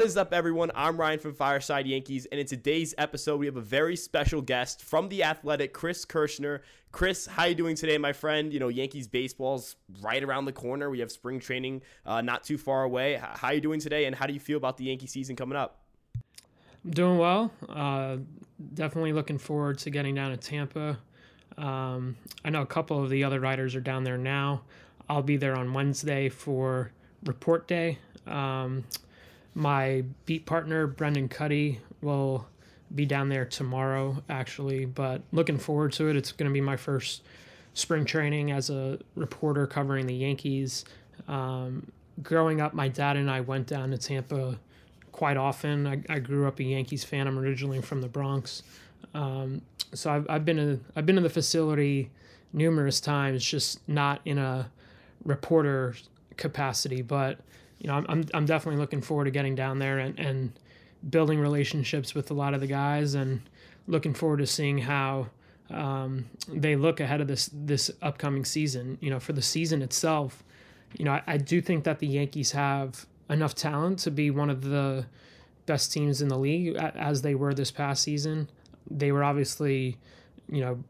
What is up, everyone? I'm Ryan from Fireside Yankees, and in today's episode, we have a very special guest from the Athletic, Chris Kirschner. Chris, how you doing today, my friend? You know, Yankees baseball's right around the corner. We have spring training uh, not too far away. How you doing today, and how do you feel about the Yankee season coming up? I'm doing well. Uh, definitely looking forward to getting down to Tampa. Um, I know a couple of the other writers are down there now. I'll be there on Wednesday for report day. Um, my beat partner, Brendan Kuty, will be down there tomorrow, actually, but looking forward to it. It's going to be my first spring training as a reporter covering the Yankees. Um, growing up, my dad and I went down to Tampa quite often. I, I grew up a Yankees fan. I'm originally from the Bronx. Um, so I've, I've been in, I've been in the facility numerous times, just not in a reporter capacity, but you know, I'm, I'm definitely looking forward to getting down there and, and building relationships with a lot of the guys and looking forward to seeing how um, they look ahead of this this upcoming season. You know, for the season itself, you know, I, I, do think that the Yankees have enough talent to be one of the best teams in the league as they were this past season. They were obviously you know,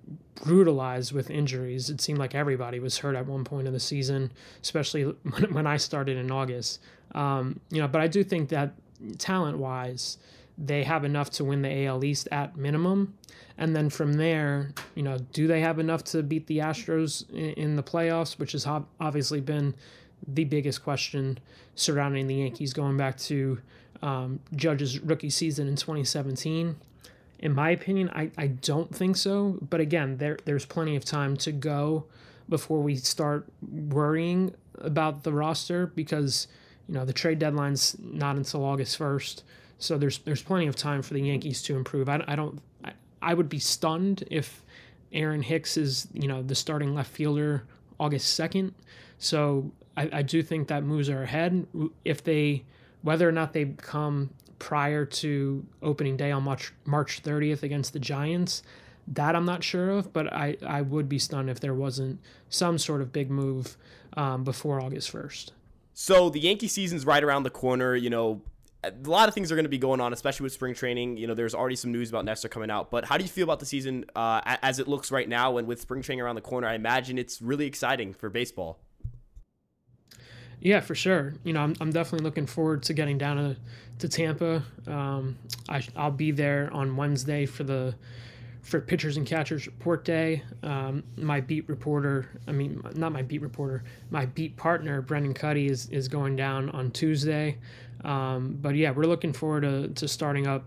brutalized with injuries. It seemed like everybody was hurt at one point in the season, especially when, when I started in August. Um, you know, but I do think that talent wise, they have enough to win the AL East at minimum. And then from there, you know, do they have enough to beat the Astros in, in the playoffs, which has obviously been the biggest question surrounding the Yankees going back to um, Judge's rookie season in 2017. In my opinion, I, I don't think so. But again, there there's plenty of time to go before we start worrying about the roster because you know the trade deadline's not until August first. So there's there's plenty of time for the Yankees to improve. I, I don't I, I would be stunned if Aaron Hicks is you know the starting left fielder August second. So I, I do think that moves are ahead. If they whether or not they come prior to opening day on March March 30th against the Giants. That I'm not sure of, but I, I would be stunned if there wasn't some sort of big move um, before August 1st. So the Yankee season's right around the corner. You know, a lot of things are going to be going on, especially with spring training. You know, there's already some news about Nestor coming out. But how do you feel about the season uh, as it looks right now? And with spring training around the corner, I imagine it's really exciting for baseball. Yeah, for sure. You know, I'm, I'm definitely looking forward to getting down to, to Tampa. Um, I, I'll be there on Wednesday for the for pitchers and catchers report day. Um, my beat reporter, I mean, not my beat reporter, my beat partner, Brendan Kuty, is, is going down on Tuesday. Um, but yeah, we're looking forward to, to starting up,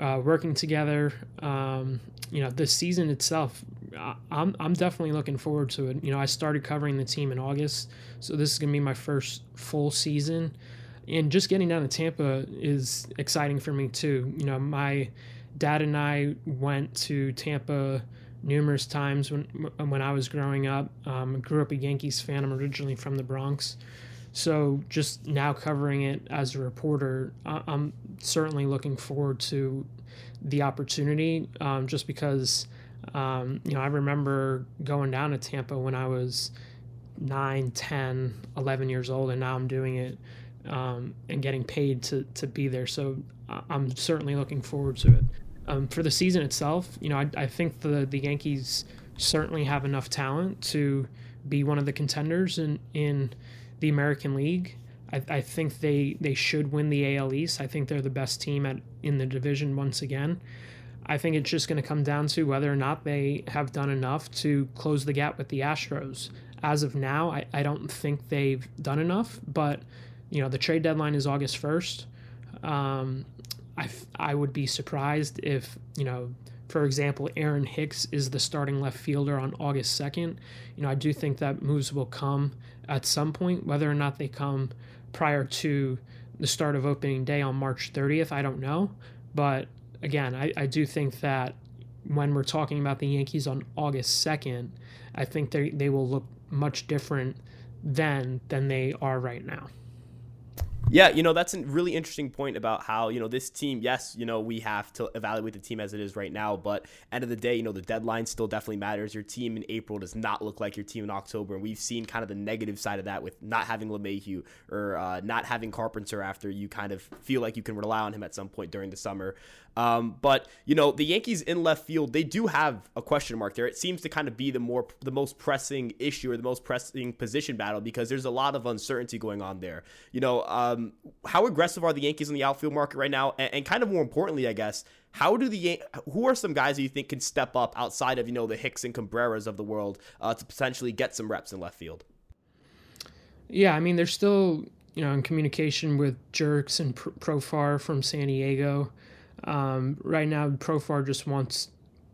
uh, working together. Um, you know, the season itself I'm I'm definitely looking forward to it. You know, I started covering the team in August, so this is gonna be my first full season, and just getting down to Tampa is exciting for me too. You know, my dad and I went to Tampa numerous times when when I was growing up. Um, I grew up a Yankees fan. I'm originally from the Bronx, so just now covering it as a reporter, I'm certainly looking forward to the opportunity. Um, just because um, you know, I remember going down to Tampa when I was 9, 10, 11 years old, and now I'm doing it um, and getting paid to, to be there. So I'm certainly looking forward to it. Um, for the season itself, you know, I, I think the, the Yankees certainly have enough talent to be one of the contenders in, in the American League. I, I think they, they should win the AL East. I think they're the best team at in the division once again. I think it's just going to come down to whether or not they have done enough to close the gap with the Astros. As of now, I, I don't think they've done enough, but you know the trade deadline is August first. Um, I I would be surprised if you know, for example, Aaron Hicks is the starting left fielder on August second. You know, I do think that moves will come at some point, whether or not they come prior to the start of opening day on March 30th. I don't know, but again, I, I do think that when we're talking about the Yankees on August 2nd, I think they, they will look much different then than they are right now. Yeah, you know, that's a really interesting point about how, you know, this team, yes, you know, we have to evaluate the team as it is right now, but end of the day, you know, the deadline still definitely matters. Your team in April does not look like your team in October. And we've seen kind of the negative side of that with not having LeMahieu or uh, not having Carpenter after you kind of feel like you can rely on him at some point during the summer. Um, but you know, the Yankees in left field, they do have a question mark there. It seems to kind of be the more the most pressing issue or the most pressing position battle because there's a lot of uncertainty going on there. You know, um, how aggressive are the Yankees in the outfield market right now? And, and kind of more importantly, I guess, how do the who are some guys that you think can step up outside of you know the Hicks and Cabreras of the world uh, to potentially get some reps in left field? Yeah, I mean, they're still you know in communication with Jurickson Profar from San Diego. Um, right now, Profar just wants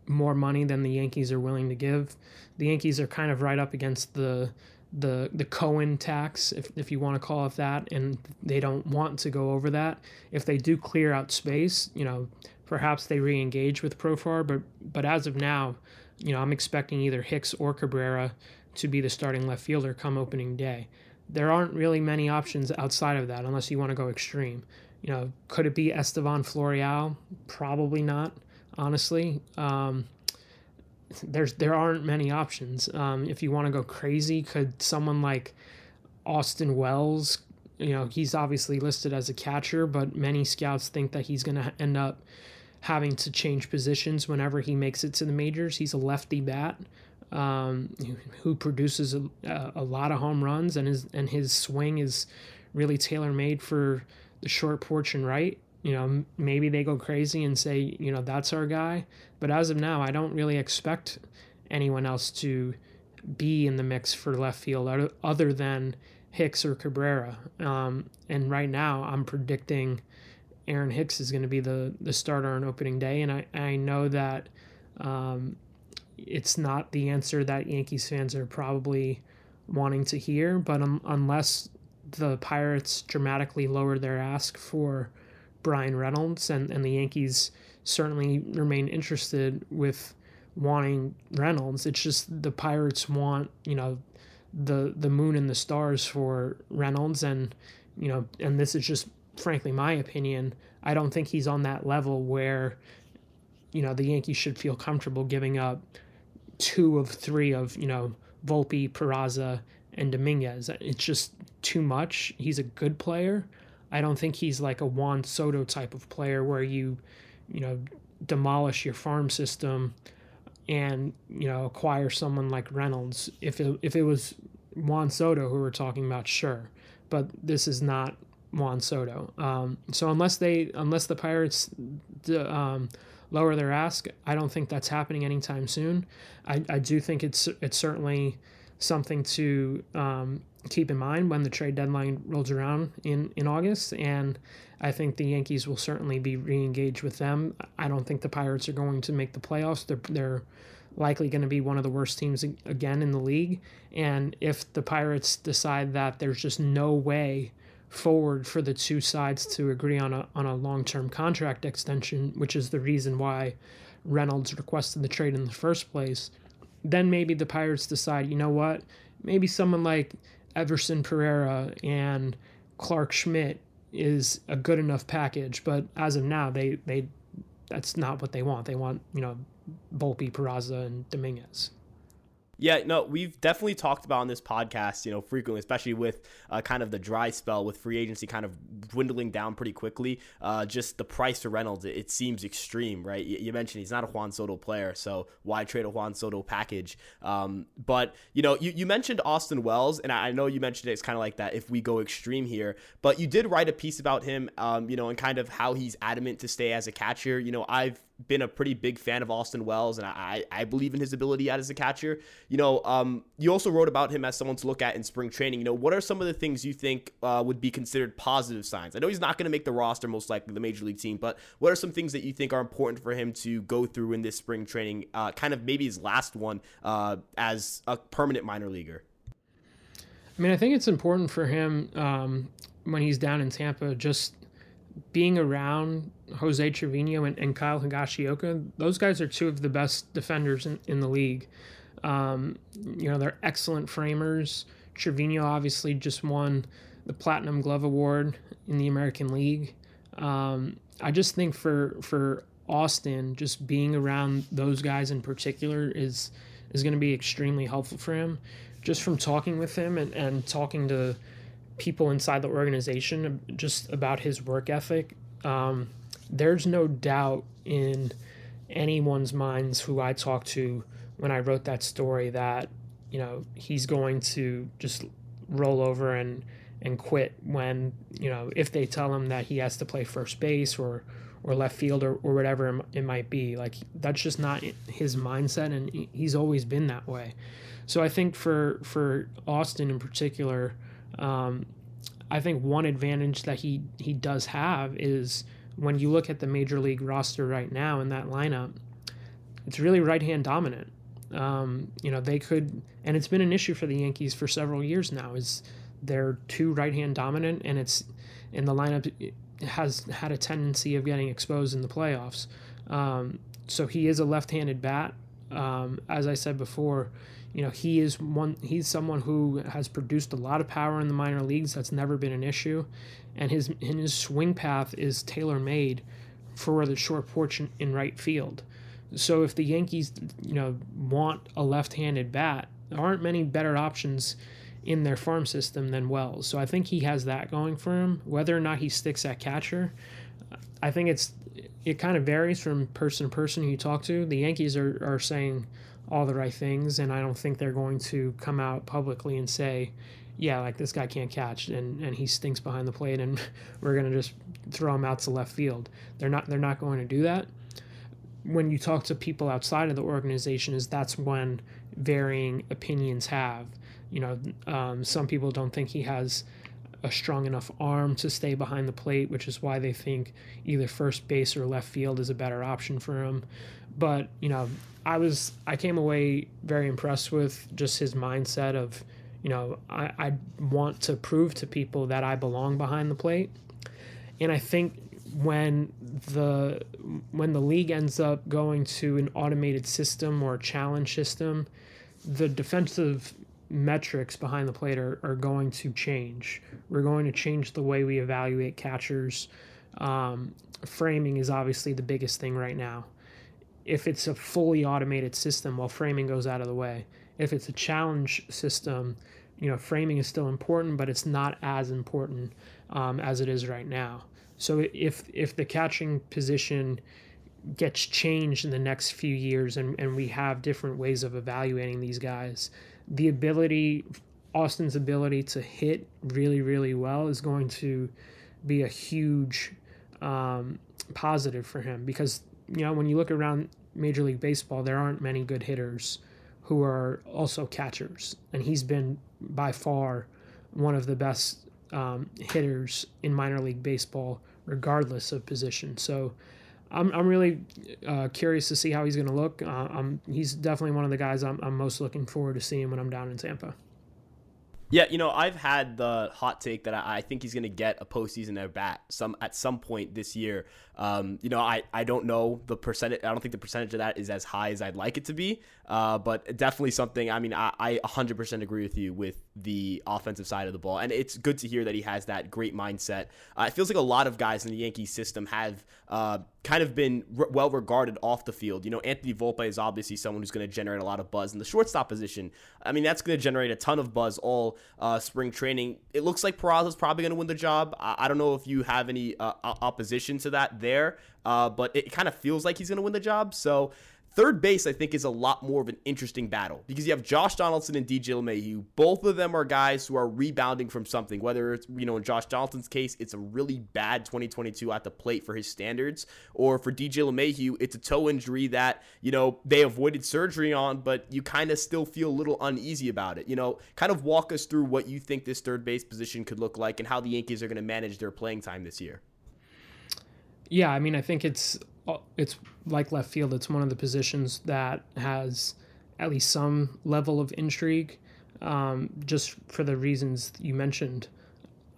more money than the Yankees are willing to give. The Yankees are kind of right up against the the the Cohen tax, if, if you want to call it that, and they don't want to go over that. If they do clear out space, you know, perhaps they re-engage with Profar, but but as of now, you know, I'm expecting either Hicks or Cabrera to be the starting left fielder come opening day. There aren't really many options outside of that unless you want to go extreme. You know, could it be Estevan Florial? Probably not, honestly. Um, there's there aren't many options. Um, if you want to go crazy, could someone like Austin Wells? You know, he's obviously listed as a catcher, but many scouts think that he's going to end up having to change positions whenever he makes it to the majors. He's a lefty bat um, who produces a, a lot of home runs, and his and his swing is really tailor made for the short porch and right. You know, maybe they go crazy and say, you know, that's our guy. But as of now, I don't really expect anyone else to be in the mix for left field other than Hicks or Cabrera. Um, and right now, I'm predicting Aaron Hicks is going to be the, the starter on opening day. And I, I know that um, it's not the answer that Yankees fans are probably wanting to hear, but um, unless the Pirates dramatically lower their ask for Bryan Reynolds, and, and the Yankees certainly remain interested with wanting Reynolds. It's just the Pirates want, you know, the the moon and the stars for Reynolds and you know, and this is just frankly my opinion. I don't think he's on that level where you know, the Yankees should feel comfortable giving up two of three of, you know, Volpe, Peraza, and Dominguez. It's just too much. He's a good player. I don't think he's like a Juan Soto type of player where you, you know, demolish your farm system and, you know, acquire someone like Reynolds. If it, if it was Juan Soto who we're talking about, sure. But this is not Juan Soto. Um, so unless they unless the Pirates um, lower their ask, I don't think that's happening anytime soon. I, I do think it's it's certainly something to um, keep in mind when the trade deadline rolls around in, in August. And I think the Yankees will certainly be re engaged with them. I don't think the Pirates are going to make the playoffs. They're, they're likely going to be one of the worst teams again in the league. And if the Pirates decide that there's just no way forward for the two sides to agree on a, on a long term contract extension, which is the reason why Reynolds requested the trade in the first place then maybe the Pirates decide, you know what, maybe someone like Everson Pereira and Clarke Schmidt is a good enough package. But as of now, they they that's not what they want. They want you know Volpe, Peraza, and Dominguez. Yeah, no, we've definitely talked about on this podcast, you know, frequently, especially with uh, kind of the dry spell with free agency kind of dwindling down pretty quickly. Uh, just the price for Reynolds, it, it seems extreme, right? You, you, mentioned he's not a Juan Soto player, so why trade a Juan Soto package? Um, but, you know, you, you mentioned Austin Wells, and I, I know you mentioned it, it's kind of like that if we go extreme here, but you did write a piece about him, um, you know, and kind of how he's adamant to stay as a catcher. You know, I've been a pretty big fan of Austin Wells, and I, I believe in his ability out as a catcher. You know, um, you also wrote about him as someone to look at in spring training. You know, what are some of the things you think uh, would be considered positive signs? I know he's not going to make the roster, most likely the major league team, but what are some things that you think are important for him to go through in this spring training, uh, kind of maybe his last one uh, as a permanent minor leaguer? I mean, I think it's important for him um, when he's down in Tampa, just being around Jose Trevino and, and Kyle Higashioka, those guys are two of the best defenders in, in the league. Um, you know, they're excellent framers. Trevino obviously just won the Platinum Glove Award in the American League. Um, I just think for for Austin, just being around those guys in particular is is going to be extremely helpful for him. Just from talking with him and, and talking to people inside the organization just about his work ethic, um, there's no doubt in anyone's minds who I talked to when I wrote that story that you know he's going to just roll over and and quit when you know if they tell him that he has to play first base or or left field or, or whatever it might be like that's just not his mindset and he's always been that way. So i think for for austin in particular um, i think one advantage that he he does have is when you look at the major league roster right now in that lineup it's really right hand dominant um, you know they could and it's been an issue for the yankees for several years now is they're too right hand dominant, and it's in the lineup has had a tendency of getting exposed in the playoffs. Um, so he is a left-handed bat. Um, as I said before, you know he is one. He's someone who has produced a lot of power in the minor leagues. That's never been an issue, and his and his swing path is tailor-made for the short porch in, in right field. So if the Yankees, you know, want a left-handed bat, there aren't many better options in their farm system than Wells. So I think he has that going for him. Whether or not he sticks at catcher, I think it's it kind of varies from person to person who you talk to. The Yankees are, are saying all the right things, and I don't think they're going to come out publicly and say, yeah, like this guy can't catch and, and he stinks behind the plate and we're gonna just throw him out to left field. They're not they're not going to do that. When you talk to people outside of the organization, is that's when varying opinions have. You know, um, some people don't think he has a strong enough arm to stay behind the plate, which is why they think either first base or left field is a better option for him. But you know, I was I came away very impressed with just his mindset of, you know, I, I want to prove to people that I belong behind the plate, and I think when the when the league ends up going to an automated system or challenge system, the defensive metrics behind the plate are, are going to change. We're going to change the way we evaluate catchers. Um, framing is obviously the biggest thing right now. If it's a fully automated system, well, framing goes out of the way. If it's a challenge system, you know, framing is still important, but it's not as important um, as it is right now. So if if the catching position gets changed in the next few years and, and we have different ways of evaluating these guys, the ability, Austin's ability to hit really, really well is going to be a huge um, positive for him because, you know, when you look around Major League Baseball, there aren't many good hitters who are also catchers. And he's been by far one of the best um, hitters in minor league baseball, regardless of position. So, I'm, I'm really uh, curious to see how he's going to look. Uh, I'm, he's definitely one of the guys I'm, I'm most looking forward to seeing when I'm down in Tampa. Yeah, you know, I've had the hot take that I, I think he's going to get a postseason at bat some at some point this year. Um, you know, I, I don't know the percentage. I don't think the percentage of that is as high as I'd like it to be. Uh, but definitely something. I mean, I, I 100% agree with you with the offensive side of the ball, and it's good to hear that he has that great mindset. Uh, it feels like a lot of guys in the Yankee system have uh, kind of been r- well regarded off the field. You know, Anthony Volpe is obviously someone who's going to generate a lot of buzz in the shortstop position. I mean, that's going to generate a ton of buzz all uh, spring training. It looks like Peraza's probably going to win the job. I, I, don't know if you have any uh, opposition to that there, uh, but it kind of feels like he's going to win the job. So Third base, I think, is a lot more of an interesting battle because you have Josh Donaldson and DJ LeMahieu. Both of them are guys who are rebounding from something, whether it's, you know, in Josh Donaldson's case, it's a really bad 2022 at the plate for his standards, or for DJ LeMahieu, it's a toe injury that, you know, they avoided surgery on, but you kind of still feel a little uneasy about it. You know, kind of walk us through what you think this third base position could look like and how the Yankees are going to manage their playing time this year. Yeah, I mean, I think it's it's like left field. It's one of the positions that has at least some level of intrigue, um, just for the reasons you mentioned.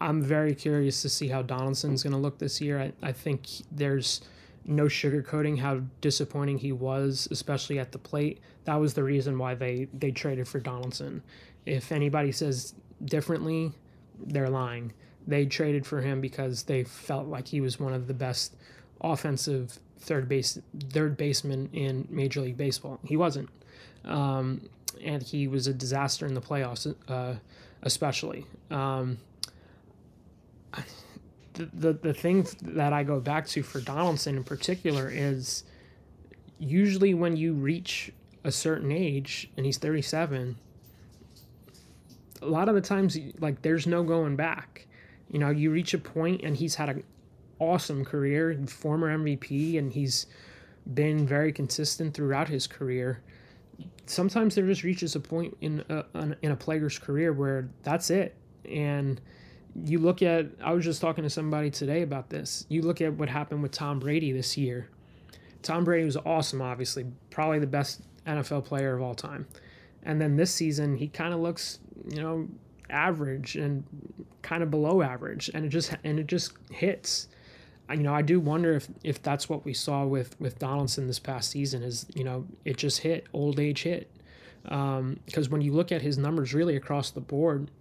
I'm very curious to see how Donaldson's going to look this year. I, I think there's no sugarcoating how disappointing he was, especially at the plate. That was the reason why they, they traded for Donaldson. If anybody says differently, they're lying. They traded for him because they felt like he was one of the best offensive third base third baseman in Major League Baseball. He wasn't, um, and he was a disaster in the playoffs, uh, especially. Um, the, the the thing that I go back to for Donaldson in particular is usually when you reach a certain age and he's 37 a lot of the times like there's no going back you know you reach a point and he's had an awesome career former mvp and he's been very consistent throughout his career. Sometimes there just reaches a point in a, in a player's career where that's it. And you look at i was just talking to somebody today about this. You look at what happened with tom brady this year. Tom brady was awesome obviously probably the best NFL player of all time. And then this season, he kind of looks, you know, average and kind of below average, and it just and it just hits. You know, I do wonder if if that's what we saw with with Donaldson this past season. Is you know, it just hit old age hit. Because um, when you look at his numbers really across the board,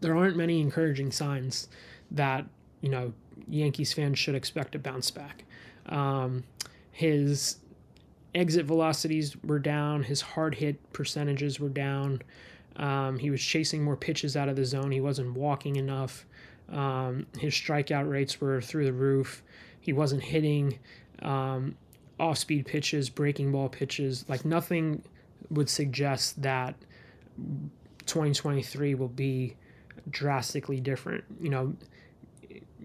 there aren't many encouraging signs that you know Yankees fans should expect a bounce back. Um, his exit velocities were down, his hard hit percentages were down. Um, he was chasing more pitches out of the zone. He wasn't walking enough. Um, his strikeout rates were through the roof. He wasn't hitting um, off speed pitches, breaking ball pitches. Like nothing would suggest that 2023 will be drastically different. You know,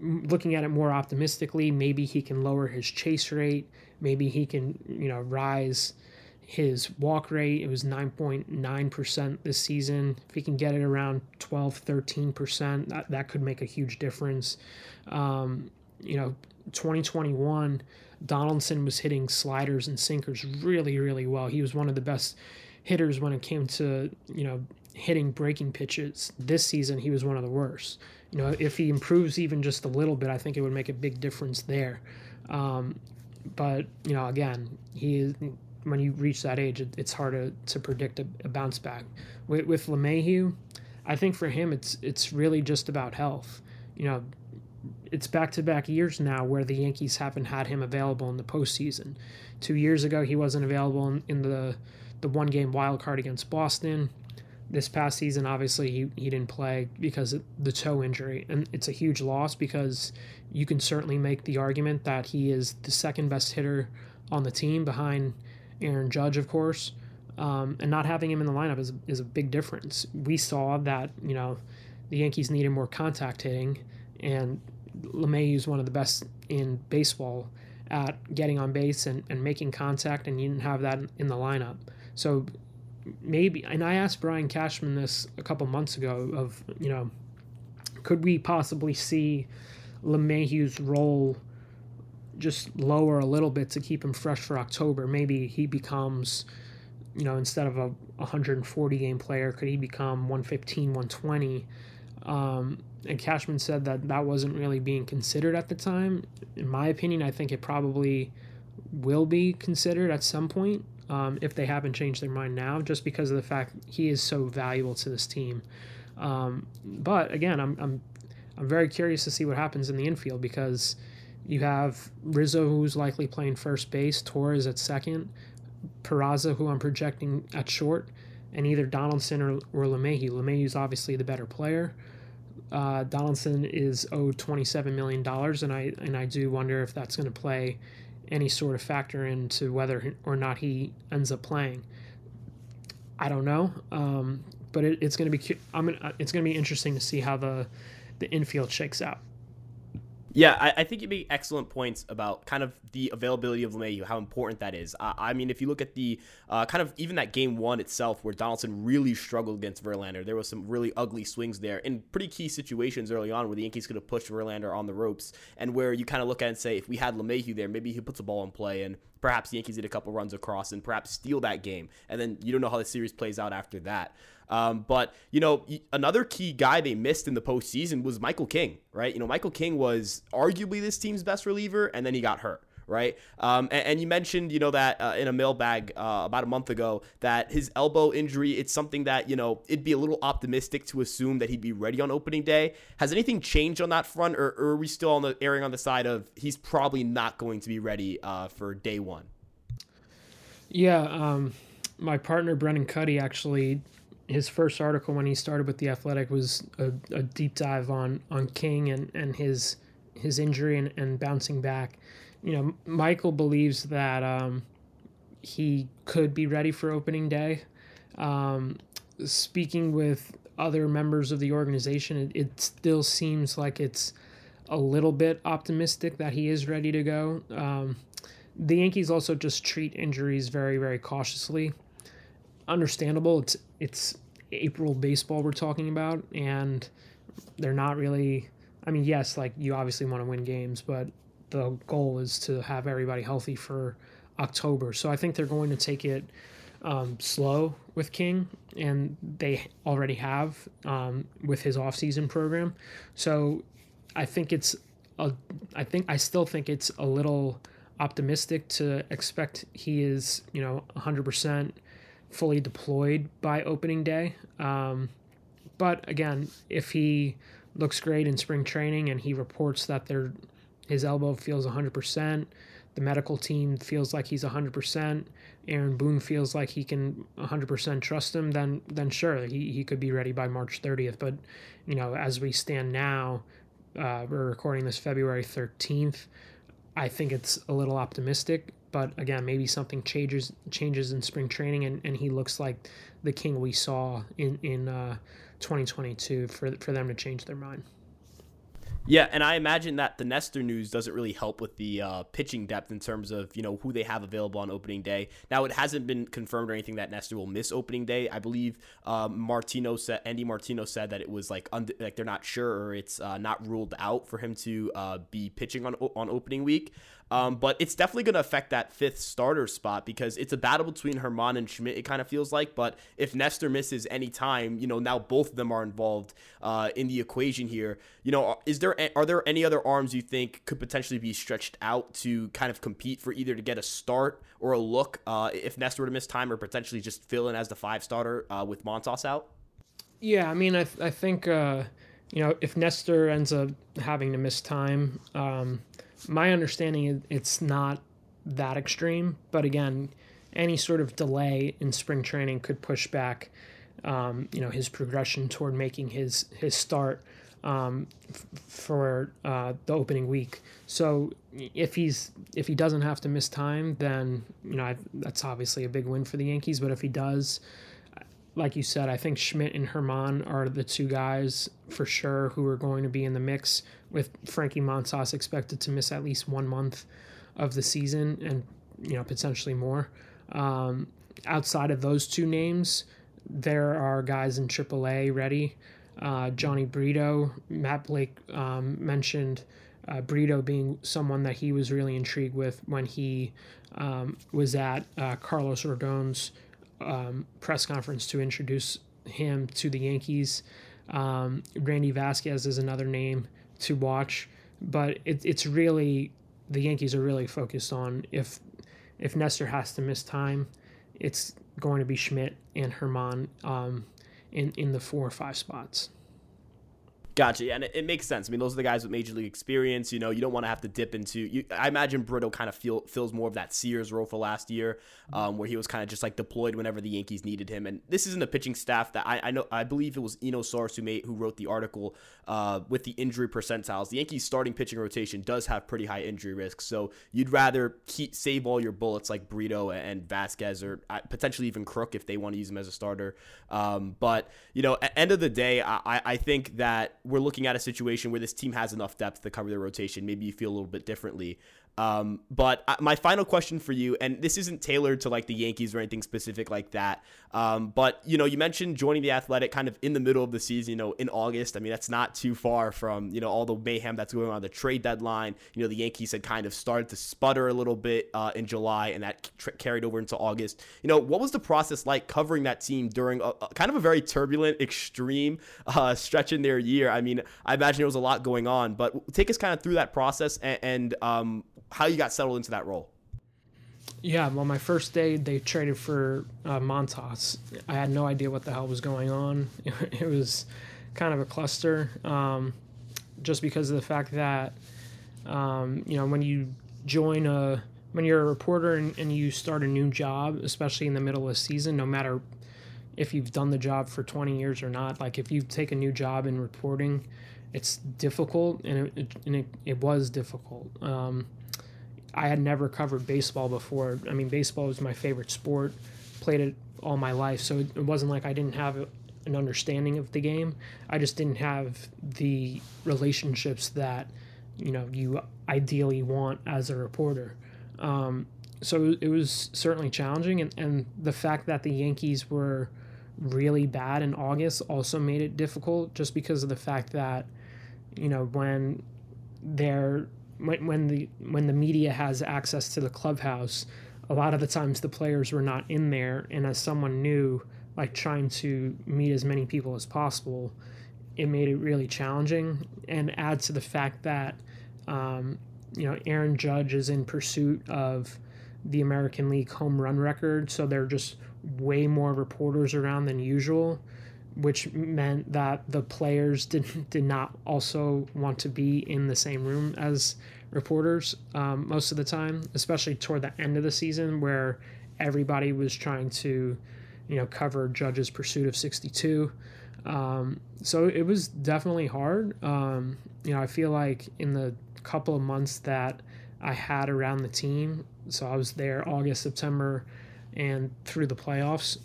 looking at it more optimistically, maybe he can lower his chase rate. Maybe he can, you know, rise his walk rate. It was 9.9% this season. If he can get it around 12, 13%, that, that could make a huge difference. Um, you know, 2021, Donaldson was hitting sliders and sinkers really, really well. He was one of the best hitters when it came to, you know, hitting breaking pitches. This season, he was one of the worst. You know, if he improves even just a little bit, I think it would make a big difference there. Um, but you know, again, he when you reach that age, it, it's hard to, to predict a, a bounce back. With, with LeMahieu, I think for him, it's it's really just about health. You know, it's back to back years now where the Yankees haven't had him available in the postseason. Two years ago, he wasn't available in, in the the one game wild card against Boston. This past season, obviously, he, he didn't play because of the toe injury. And it's a huge loss because you can certainly make the argument that he is the second best hitter on the team behind Aaron Judge, of course. Um, and not having him in the lineup is, is a big difference. We saw that, you know, the Yankees needed more contact hitting, and LeMay is one of the best in baseball at getting on base and, and making contact, and you didn't have that in the lineup. So maybe, and I asked Brian Cashman this a couple months ago of, you know, could we possibly see LeMahieu's role just lower a little bit to keep him fresh for October. Maybe he becomes, you know, instead of a 140 game player, could he become 115, 120? Um, and Cashman said that that wasn't really being considered at the time. In my opinion, I think it probably will be considered at some point um, if they haven't changed their mind now, just because of the fact he is so valuable to this team. Um, but again, I'm, I'm I'm very curious to see what happens in the infield because you have Rizzo, who's likely playing first base, Torres at second, Peraza, who I'm projecting at short, and either Donaldson or, or LeMahieu. LeMahieu is obviously the better player. Uh, Donaldson is owed $27 million, and I and I do wonder if that's going to play any sort of factor into whether or not he ends up playing. I don't know, um, but it, it's going to be I'm gonna, it's going to be interesting to see how the the infield shakes out. Yeah, I, I, think you make excellent points about kind of the availability of LeMahieu, how important that is. I mean, if you look at the uh, kind of even that game one itself, where Donaldson really struggled against Verlander, there was some really ugly swings there in pretty key situations early on where the Yankees could have pushed Verlander on the ropes, and where you kind of look at and say, if we had LeMahieu there, maybe he puts a ball in play, and perhaps the Yankees did a couple runs across and perhaps steal that game, and then you don't know how the series plays out after that. Um, but you know, another key guy they missed in the postseason was Michael King, right? You know, Michael King was arguably this team's best reliever, and then he got hurt right? Um, and, and, you mentioned, you know, that uh, in a mailbag uh, about a month ago that his elbow injury, it's something that, you know, it'd be a little optimistic to assume that he'd be ready on opening day. Has anything changed on that front, or, or are we still on the airing on the side of he's probably not going to be ready uh, for day one? Yeah, um, my partner Brendan Kuty actually his first article when he started with the Athletic was a, a deep dive on on King and and his his injury and, and bouncing back. You know, Michael believes that um, he could be ready for opening day. Um, speaking with other members of the organization, it, it, still seems like it's a little bit optimistic that he is ready to go. Um, the Yankees also just treat injuries very, very cautiously. Understandable. It's it's April baseball we're talking about, and they're not really. I mean, yes, like you obviously want to win games, but the goal is to have everybody healthy for October. So I think they're going to take it um, slow with King, and they already have um, with his offseason program. So I think it's a, I think I still think it's a little optimistic to expect he is you know 100% fully deployed by opening day. Um, but again, if he looks great in spring training and he reports that they his elbow feels 100%, the medical team feels like he's 100%, Aaron Boone feels like he can 100% trust him, then then sure, he, he could be ready by March 30th. But, you know, as we stand now, uh, we're recording this February 13th. I think it's a little optimistic. But again, maybe something changes changes in spring training, and, and he looks like the king we saw in in uh, 2022 for for them to change their mind. Yeah, and I imagine that the Nestor news doesn't really help with the uh, pitching depth in terms of you know who they have available on opening day. Now it hasn't been confirmed or anything that Nestor will miss opening day. I believe um, Martino said Andy Martino said that it was like und- like they're not sure or it's uh, not ruled out for him to uh, be pitching on on opening week. Um, but it's definitely going to affect that fifth starter spot because it's a battle between Germán and Schmidt, it kind of feels like. But if Nestor misses any time, you know, now both of them are involved uh, in the equation here. You know, is there are there any other arms you think could potentially be stretched out to kind of compete for either to get a start or a look uh, if Nestor were to miss time or potentially just fill in as the five starter uh, with Montas out? Yeah, I mean, I, th- I think, uh, you know, if Nestor ends up having to miss time, um, my understanding is it's not that extreme, but again, any sort of delay in spring training could push back, um, you know, his progression toward making his his start um, f- for uh, the opening week. So if he's if he doesn't have to miss time, then you know I, that's obviously a big win for the Yankees. But if he does, like you said, I think Schmidt and Germán are the two guys for sure who are going to be in the mix with Frankie Montas expected to miss at least one month of the season and you know potentially more. Um, outside of those two names, there are guys in AAA ready. Uh, Jhony Brito, Matt Blake um, mentioned uh, Brito being someone that he was really intrigued with when he um, was at uh, Carlos Rodon's um, press conference to introduce him to the Yankees. Um, Randy Vasquez is another name to watch, but it, it's really the Yankees are really focused on if if Nestor has to miss time, it's going to be Schmidt and Germán um, in in the four or five spots. Gotcha. And it, it, makes sense. I mean, those are the guys with major league experience. You know, you don't want to have to dip into. You, I imagine Brito kind of feel, fills more of that Sears role for last year, um, where he was kind of just like deployed whenever the Yankees needed him. And this isn't a pitching staff that I, I know. I believe it was Eno Sarris who made who wrote the article uh, with the injury percentiles. The Yankees starting pitching rotation does have pretty high injury risk, so you'd rather keep save all your bullets like Brito and Vasquez or uh, potentially even Krook if they want to use him as a starter. Um, but you know, at end of the day, I, I think that we're looking at a situation where this team has enough depth to cover their rotation. Maybe you feel a little bit differently. Um, but my final question for you, and this isn't tailored to like the Yankees or anything specific like that. Um, but you know, you mentioned joining the Athletic kind of in the middle of the season. You know, in August. I mean, that's not too far from you know all the mayhem that's going on the trade deadline. You know, the Yankees had kind of started to sputter a little bit uh, in July, and that carried over into August. You know, what was the process like covering that team during a, a kind of a very turbulent, extreme uh, stretch in their year? I mean, I imagine there was a lot going on, but take us kind of through that process and, and um, how you got settled into that role. Yeah, well, my first day they traded for uh, Montas. I had no idea what the hell was going on. It, was kind of a cluster, um, just because of the fact that um, you know when you join a when you're a reporter and, and you start a new job, especially in the middle of the season, no matter if you've done the job for 20 years or not, like if you take a new job in reporting, it's difficult and it, and it, it was difficult. Um, I had never covered baseball before. I mean, baseball was my favorite sport, played it all my life, so it wasn't like I didn't have an understanding of the game. I just didn't have the relationships that you know you ideally want as a reporter. Um, so it was certainly challenging, and, and the fact that the Yankees were really bad in August also made it difficult, just because of the fact that you know when they're when, the when the media has access to the clubhouse, a lot of the times the players were not in there, and as someone new, like trying to meet as many people as possible, it made it really challenging, and add to the fact that um, you know Aaron Judge is in pursuit of the American League home run record, so there are just way more reporters around than usual which meant that the players did, did not also want to be in the same room as reporters um, most of the time, especially toward the end of the season where everybody was trying to, you know, cover Judge's pursuit of 62. Um, so it was definitely hard. Um, you know, I feel like in the couple of months that I had around the team, so I was there August, September, and through the playoffs.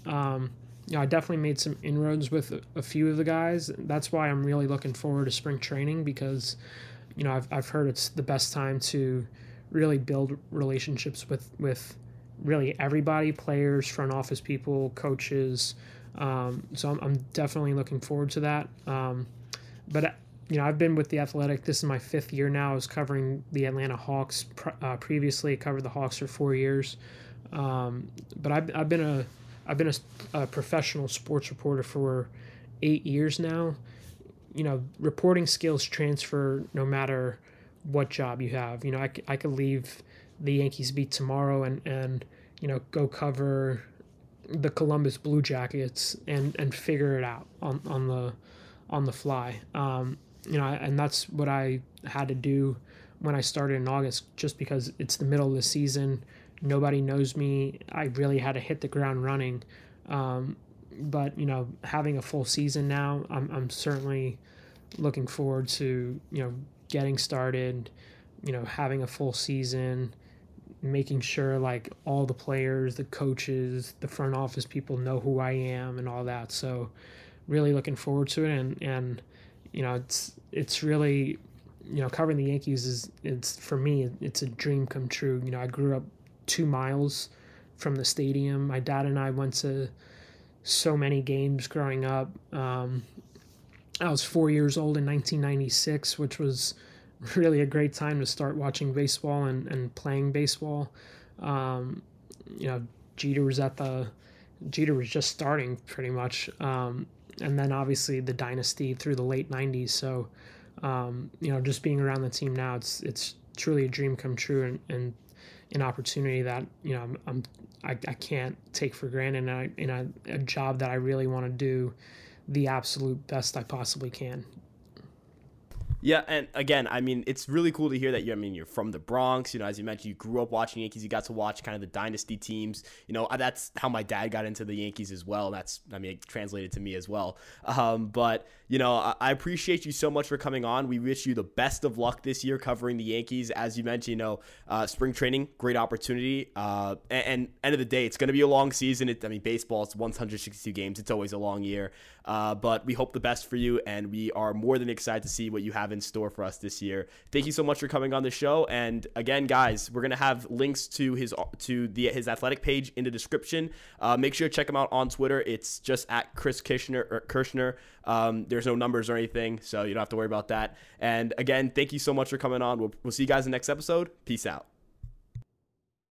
Know, I definitely made some inroads with a few of the guys. That's why I'm really looking forward to spring training because, you know, I've, I've heard it's the best time to really build relationships with, with really everybody players, front office people, coaches. Um, so I'm, I'm, definitely looking forward to that. Um, but, you know, I've been with the Athletic. This is my fifth year now. I was covering the Atlanta Hawks uh, previously, covered the Hawks for four years. Um, but I've, I've been a I've been a, a professional sports reporter for eight years now. You know, reporting skills transfer no matter what job you have. You know, I, I could leave the Yankees beat tomorrow and, and, you know, go cover the Columbus Blue Jackets and, and figure it out on, on the on the fly. Um, you know, and that's what I had to do when I started in August, just because it's the middle of the season. Nobody knows me. I really had to hit the ground running. Um, but you know, having a full season now, I'm I'm certainly looking forward to you know getting started. You know, having a full season, making sure like all the players, the coaches, the front office people know who I am and all that. So, really looking forward to it. And and you know, it's it's really you know covering the Yankees is it's for me it's a dream come true. You know, I grew up two miles from the stadium. My dad and I went to so many games growing up. Um, I was four years old in 1996, which was really a great time to start watching baseball and, and playing baseball. Um, you know, Jeter was at the Jeter was just starting pretty much, um, and then obviously the dynasty through the late 90s. So, um, you know, just being around the team now, it's it's truly a dream come true, and, and an opportunity that you know I'm, I'm I, I can't take for granted in, a, in a, a job that I really want to do the absolute best I possibly can. Yeah, and again, I mean, it's really cool to hear that you. I mean, you're from the Bronx. You know, as you mentioned, you grew up watching Yankees. You got to watch kind of the dynasty teams. You know, that's how my dad got into the Yankees as well. That's, I mean, it translated to me as well. Um, but you know, I, I appreciate you so much for coming on. We wish you the best of luck this year covering the Yankees. As you mentioned, you know, uh, spring training, great opportunity. Uh, and, and, end of the day, it's going to be a long season. It, I mean, baseball, it's 162 games. It's always a long year. Uh, but we hope the best for you, and we are more than excited to see what you have in store for us this year. Thank you so much for coming on the show. And again, guys, we're gonna have links to his to the his athletic page in the description. Uh, make sure to check him out on Twitter. It's just at Chris Kirschner. Er, Kirschner. Um, there's no numbers or anything, so you don't have to worry about that. And again, thank you so much for coming on. We'll, we'll see you guys in the next episode. Peace out.